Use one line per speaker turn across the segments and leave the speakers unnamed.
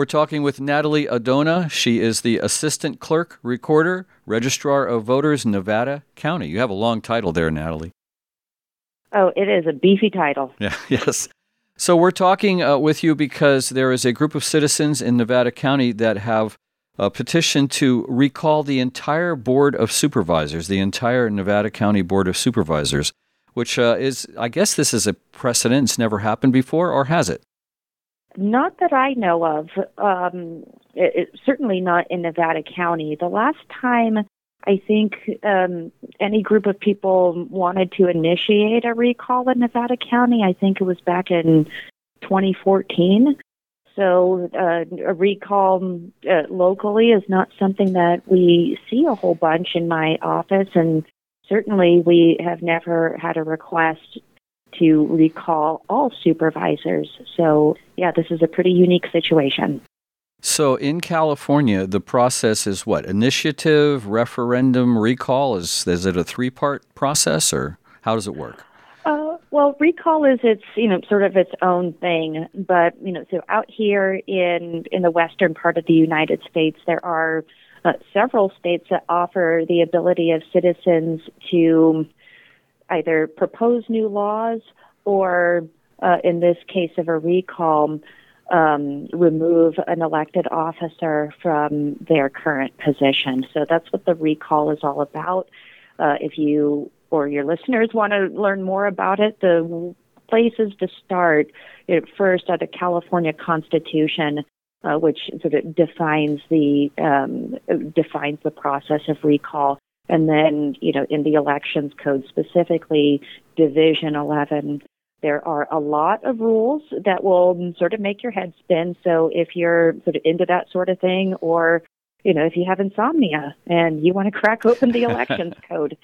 We're talking with Natalie Adona. She is the Assistant Clerk Recorder, Registrar of Voters, Nevada County. You have a long title there, Natalie.
Oh, it is a beefy title.
Yeah, yes. So we're talking uh, with you because there is a group of citizens in Nevada County that have a petition to recall the entire Board of Supervisors, the entire Nevada County Board of Supervisors, which uh, is, I guess this is a precedent. It's never happened before, or has it?
Not that I know of. Um, it, it, certainly not in Nevada County. The last time I think um, any group of people wanted to initiate a recall in Nevada County, I think it was back in 2014. So uh, a recall uh, locally is not something that we see a whole bunch in my office, and certainly we have never had a request to recall all supervisors. So, yeah, this is a pretty unique situation.
So, in California, the process is what? Initiative, referendum, recall? Is, is it a three part process or how does it work?
Uh, well, recall is its you know sort of its own thing, but you know so out here in in the western part of the United States, there are uh, several states that offer the ability of citizens to either propose new laws or, uh, in this case of a recall, um, remove an elected officer from their current position. So that's what the recall is all about. Uh, if you or your listeners want to learn more about it, the places to start first are the California Constitution, uh, which sort of defines the um, defines the process of recall. And then, you know, in the elections code specifically, Division 11, there are a lot of rules that will sort of make your head spin. So if you're sort of into that sort of thing, or you know, if you have insomnia and you want to crack open the elections code,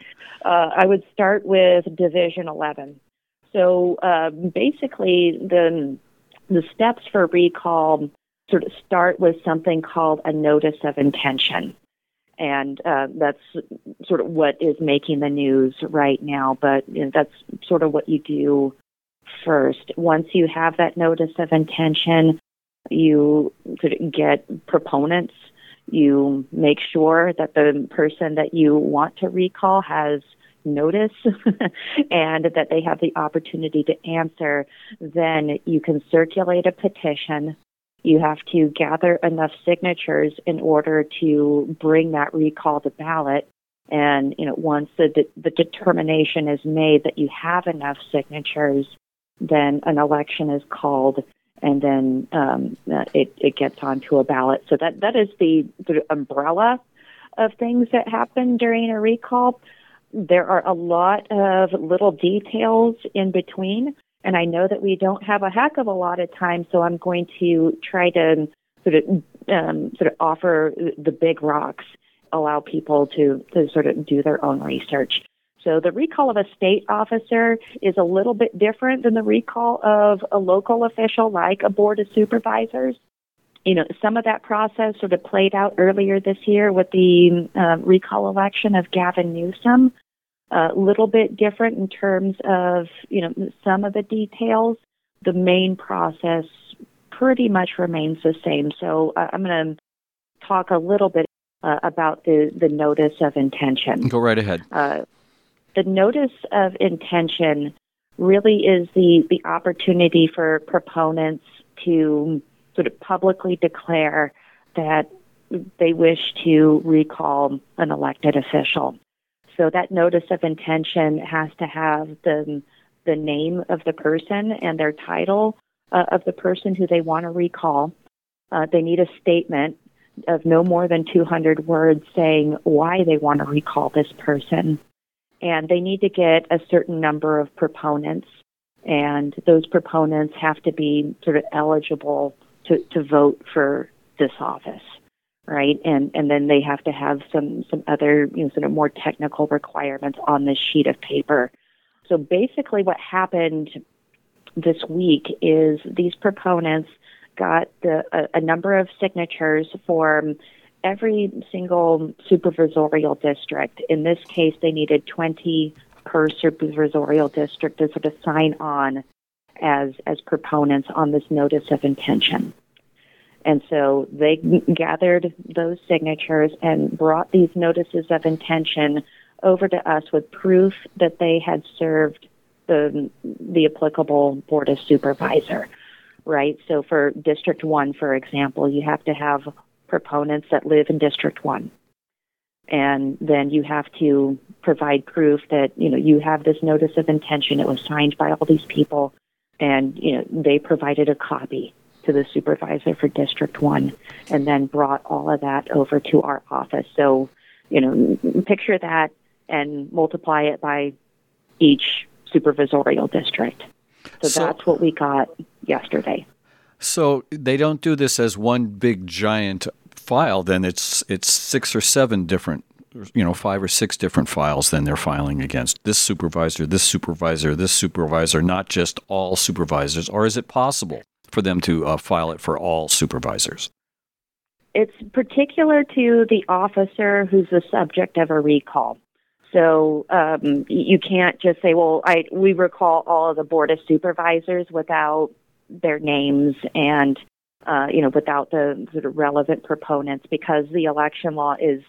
uh, I would start with Division 11. So uh, basically, the the steps for recall sort of start with something called a notice of intention and uh, that's sort of what is making the news right now. But you know, that's sort of what you do first. Once you have that notice of intention, you of get proponents. You make sure that the person that you want to recall has notice and that they have the opportunity to answer. Then you can circulate a petition you have to gather enough signatures in order to bring that recall to ballot. And you know, once the de- the determination is made that you have enough signatures, then an election is called, and then um, it it gets onto a ballot. So that that is the, the umbrella of things that happen during a recall. There are a lot of little details in between. And I know that we don't have a heck of a lot of time, so I'm going to try to sort of um, sort of offer the big rocks, allow people to, to sort of do their own research. So the recall of a state officer is a little bit different than the recall of a local official like a board of supervisors. You know, some of that process sort of played out earlier this year with the uh, recall election of Gavin Newsom a little bit different in terms of you know some of the details. The main process pretty much remains the same. So uh, I'm going to talk a little bit uh, about the the notice of intention.
Go right ahead. Uh,
the notice of intention really is the the opportunity for proponents to sort of publicly declare that they wish to recall an elected official. So that notice of intention has to have the the name of the person and their title uh, of the person who they want to recall. Uh, they need a statement of no more than 200 words saying why they want to recall this person. And they need to get a certain number of proponents, and those proponents have to be sort of eligible to, to vote for this office right? And and then they have to have some some other you know sort of more technical requirements on this sheet of paper. So basically, what happened this week is these proponents got the, a, a number of signatures for every single supervisorial district. In this case, they needed 20 per supervisorial district to sort of sign on as as proponents on this notice of intention. And so they gathered those signatures and brought these notices of intention over to us with proof that they had served the the applicable board of supervisor, right? So for District One, for example, you have to have proponents that live in District One, and then you have to provide proof that you know you have this notice of intention. It was signed by all these people, and you know they provided a copy to the supervisor for District One, and then brought all of that over to our office. So, you know, picture that and multiply it by each supervisorial district. So, so that's what we got yesterday.
So they don't do this as one big giant file. Then it's it's six or seven different, you know, five or six different files. Then they're filing against this supervisor, this supervisor, this supervisor, not just all supervisors. Or is it possible for them to uh, file it for all supervisors?
It's particular to the officer who's the subject of a recall. So um, you can't just say, "Well, I we recall all of the board of supervisors without their names and uh, you know without the sort of relevant proponents," because the election law is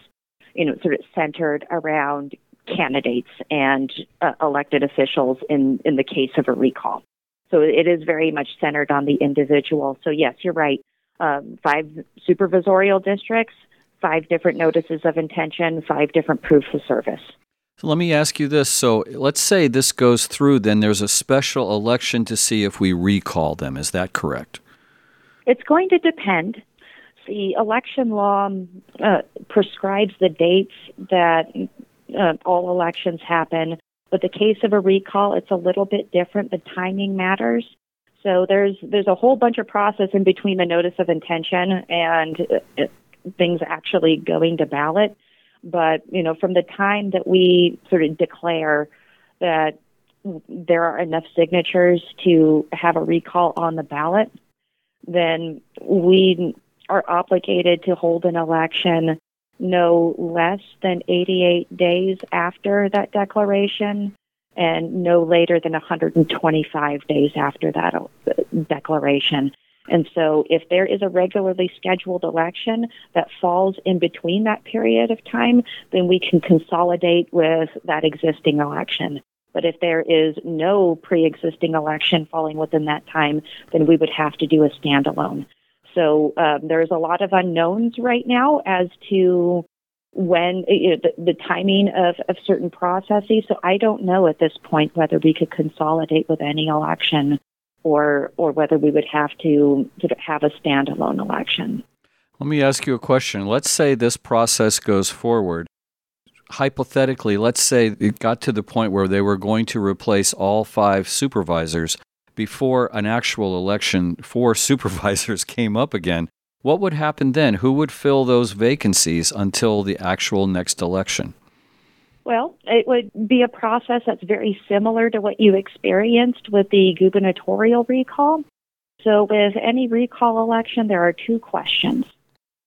you know sort of centered around candidates and uh, elected officials in in the case of a recall. So it is very much centered on the individual. So yes, you're right. Um, five supervisorial districts, five different notices of intention, five different proofs of service.
So let me ask you this. So let's say this goes through, then there's a special election to see if we recall them. Is that correct?
It's going to depend. The election law uh, prescribes the dates that uh, all elections happen. But the case of a recall, it's a little bit different. The timing matters. So there's there's a whole bunch of process in between the notice of intention and uh, things actually going to ballot. But, you know, from the time that we sort of declare that there are enough signatures to have a recall on the ballot, then we are obligated to hold an election no less than 88 days after that declaration and no later than 125 days after that uh, declaration. And so, if there is a regularly scheduled election that falls in between that period of time, then we can consolidate with that existing election. But if there is no pre existing election falling within that time, then we would have to do a standalone. So, um, there's a lot of unknowns right now as to when you know, the, the timing of, of certain processes. So, I don't know at this point whether we could consolidate with any election or or whether we would have to sort of have a standalone election.
Let me ask you a question. Let's say this process goes forward. Hypothetically, let's say it got to the point where they were going to replace all five supervisors before an actual election for supervisors came up again. What would happen then? Who would fill those vacancies until the actual next election?
Well, it would be a process that's very similar to what you experienced with the gubernatorial recall. So, with any recall election, there are two questions.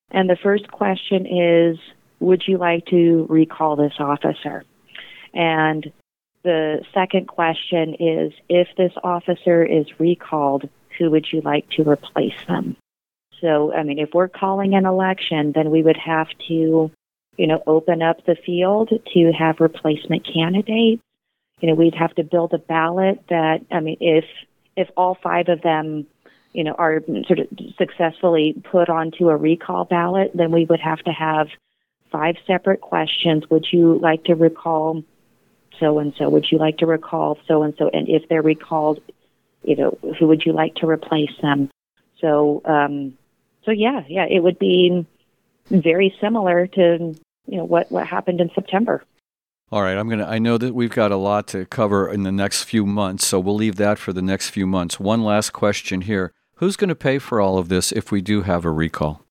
And the first question is Would you like to recall this officer? And the second question is If this officer is recalled, who would you like to replace them? So, I mean, if we're calling an election, then we would have to you know, open up the field to have replacement candidates. You know, we'd have to build a ballot that, I mean, if if all five of them, you know, are sort of successfully put onto a recall ballot, then we would have to have five separate questions. Would you like to recall so and so? Would you like to recall so and so? And if they're recalled, you know, who would you like to replace them? So, um, so yeah, yeah, it would be very similar to you know what what happened in September.
All right, I'm gonna. I know that we've got a lot to cover in the next few months, so we'll leave that for the next few months. One last question here: Who's going to pay for all of this if we do have a recall?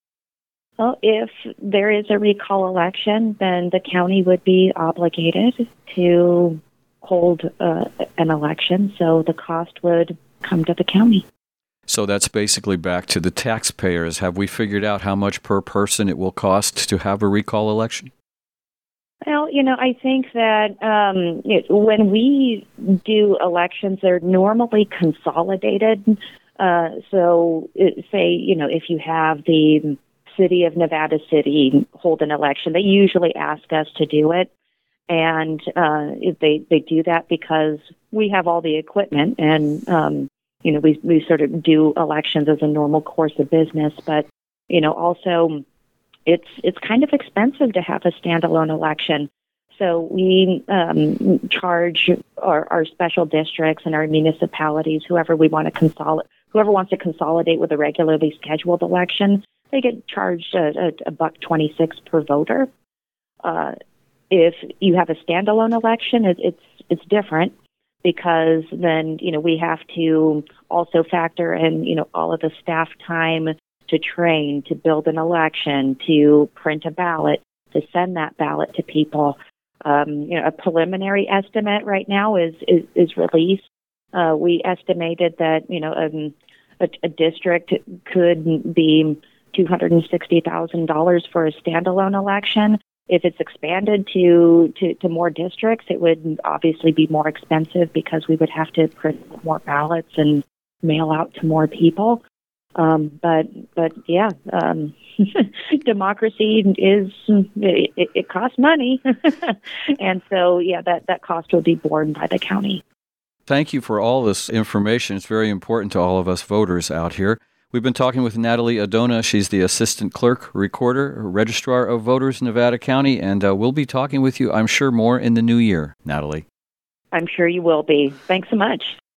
Well, if there is a recall election, then the county would be obligated to hold uh, an election, so the cost would come to the county.
So that's basically back to the taxpayers. Have we figured out how much per person it will cost to have a recall election?
Well, you know, I think that um, it, when we do elections, they're normally consolidated Uh, so, it, say, you know, if you have the city of Nevada City hold an election, they usually ask us to do it. And uh, they they do that because we have all the equipment, and um, you know we we sort of do elections as a normal course of business. But you know also it's it's kind of expensive to have a standalone election. So we um, charge our, our special districts and our municipalities, whoever we want to consolidate, whoever wants to consolidate with a regularly scheduled election, they get charged a, a, a buck twenty six per voter. Uh, if you have a standalone election, it, it's it's different because then you know we have to also factor in you know all of the staff time to train, to build an election, to print a ballot, to send that ballot to people. Um, you know, a preliminary estimate right now is is, is released. Uh, we estimated that you know um, a, a district could be two hundred and sixty thousand dollars for a standalone election. If it's expanded to, to, to more districts, it would obviously be more expensive because we would have to print more ballots and mail out to more people. Um, but but yeah, um, democracy is it, it costs money, and so yeah, that that cost will be borne by the county.
Thank you for all this information. It's very important to all of us voters out here. We've been talking with Natalie Adona. She's the assistant clerk, recorder, registrar of voters Nevada County, and uh, we'll be talking with you, I'm sure, more in the new year, Natalie.
I'm sure you will be. Thanks so much.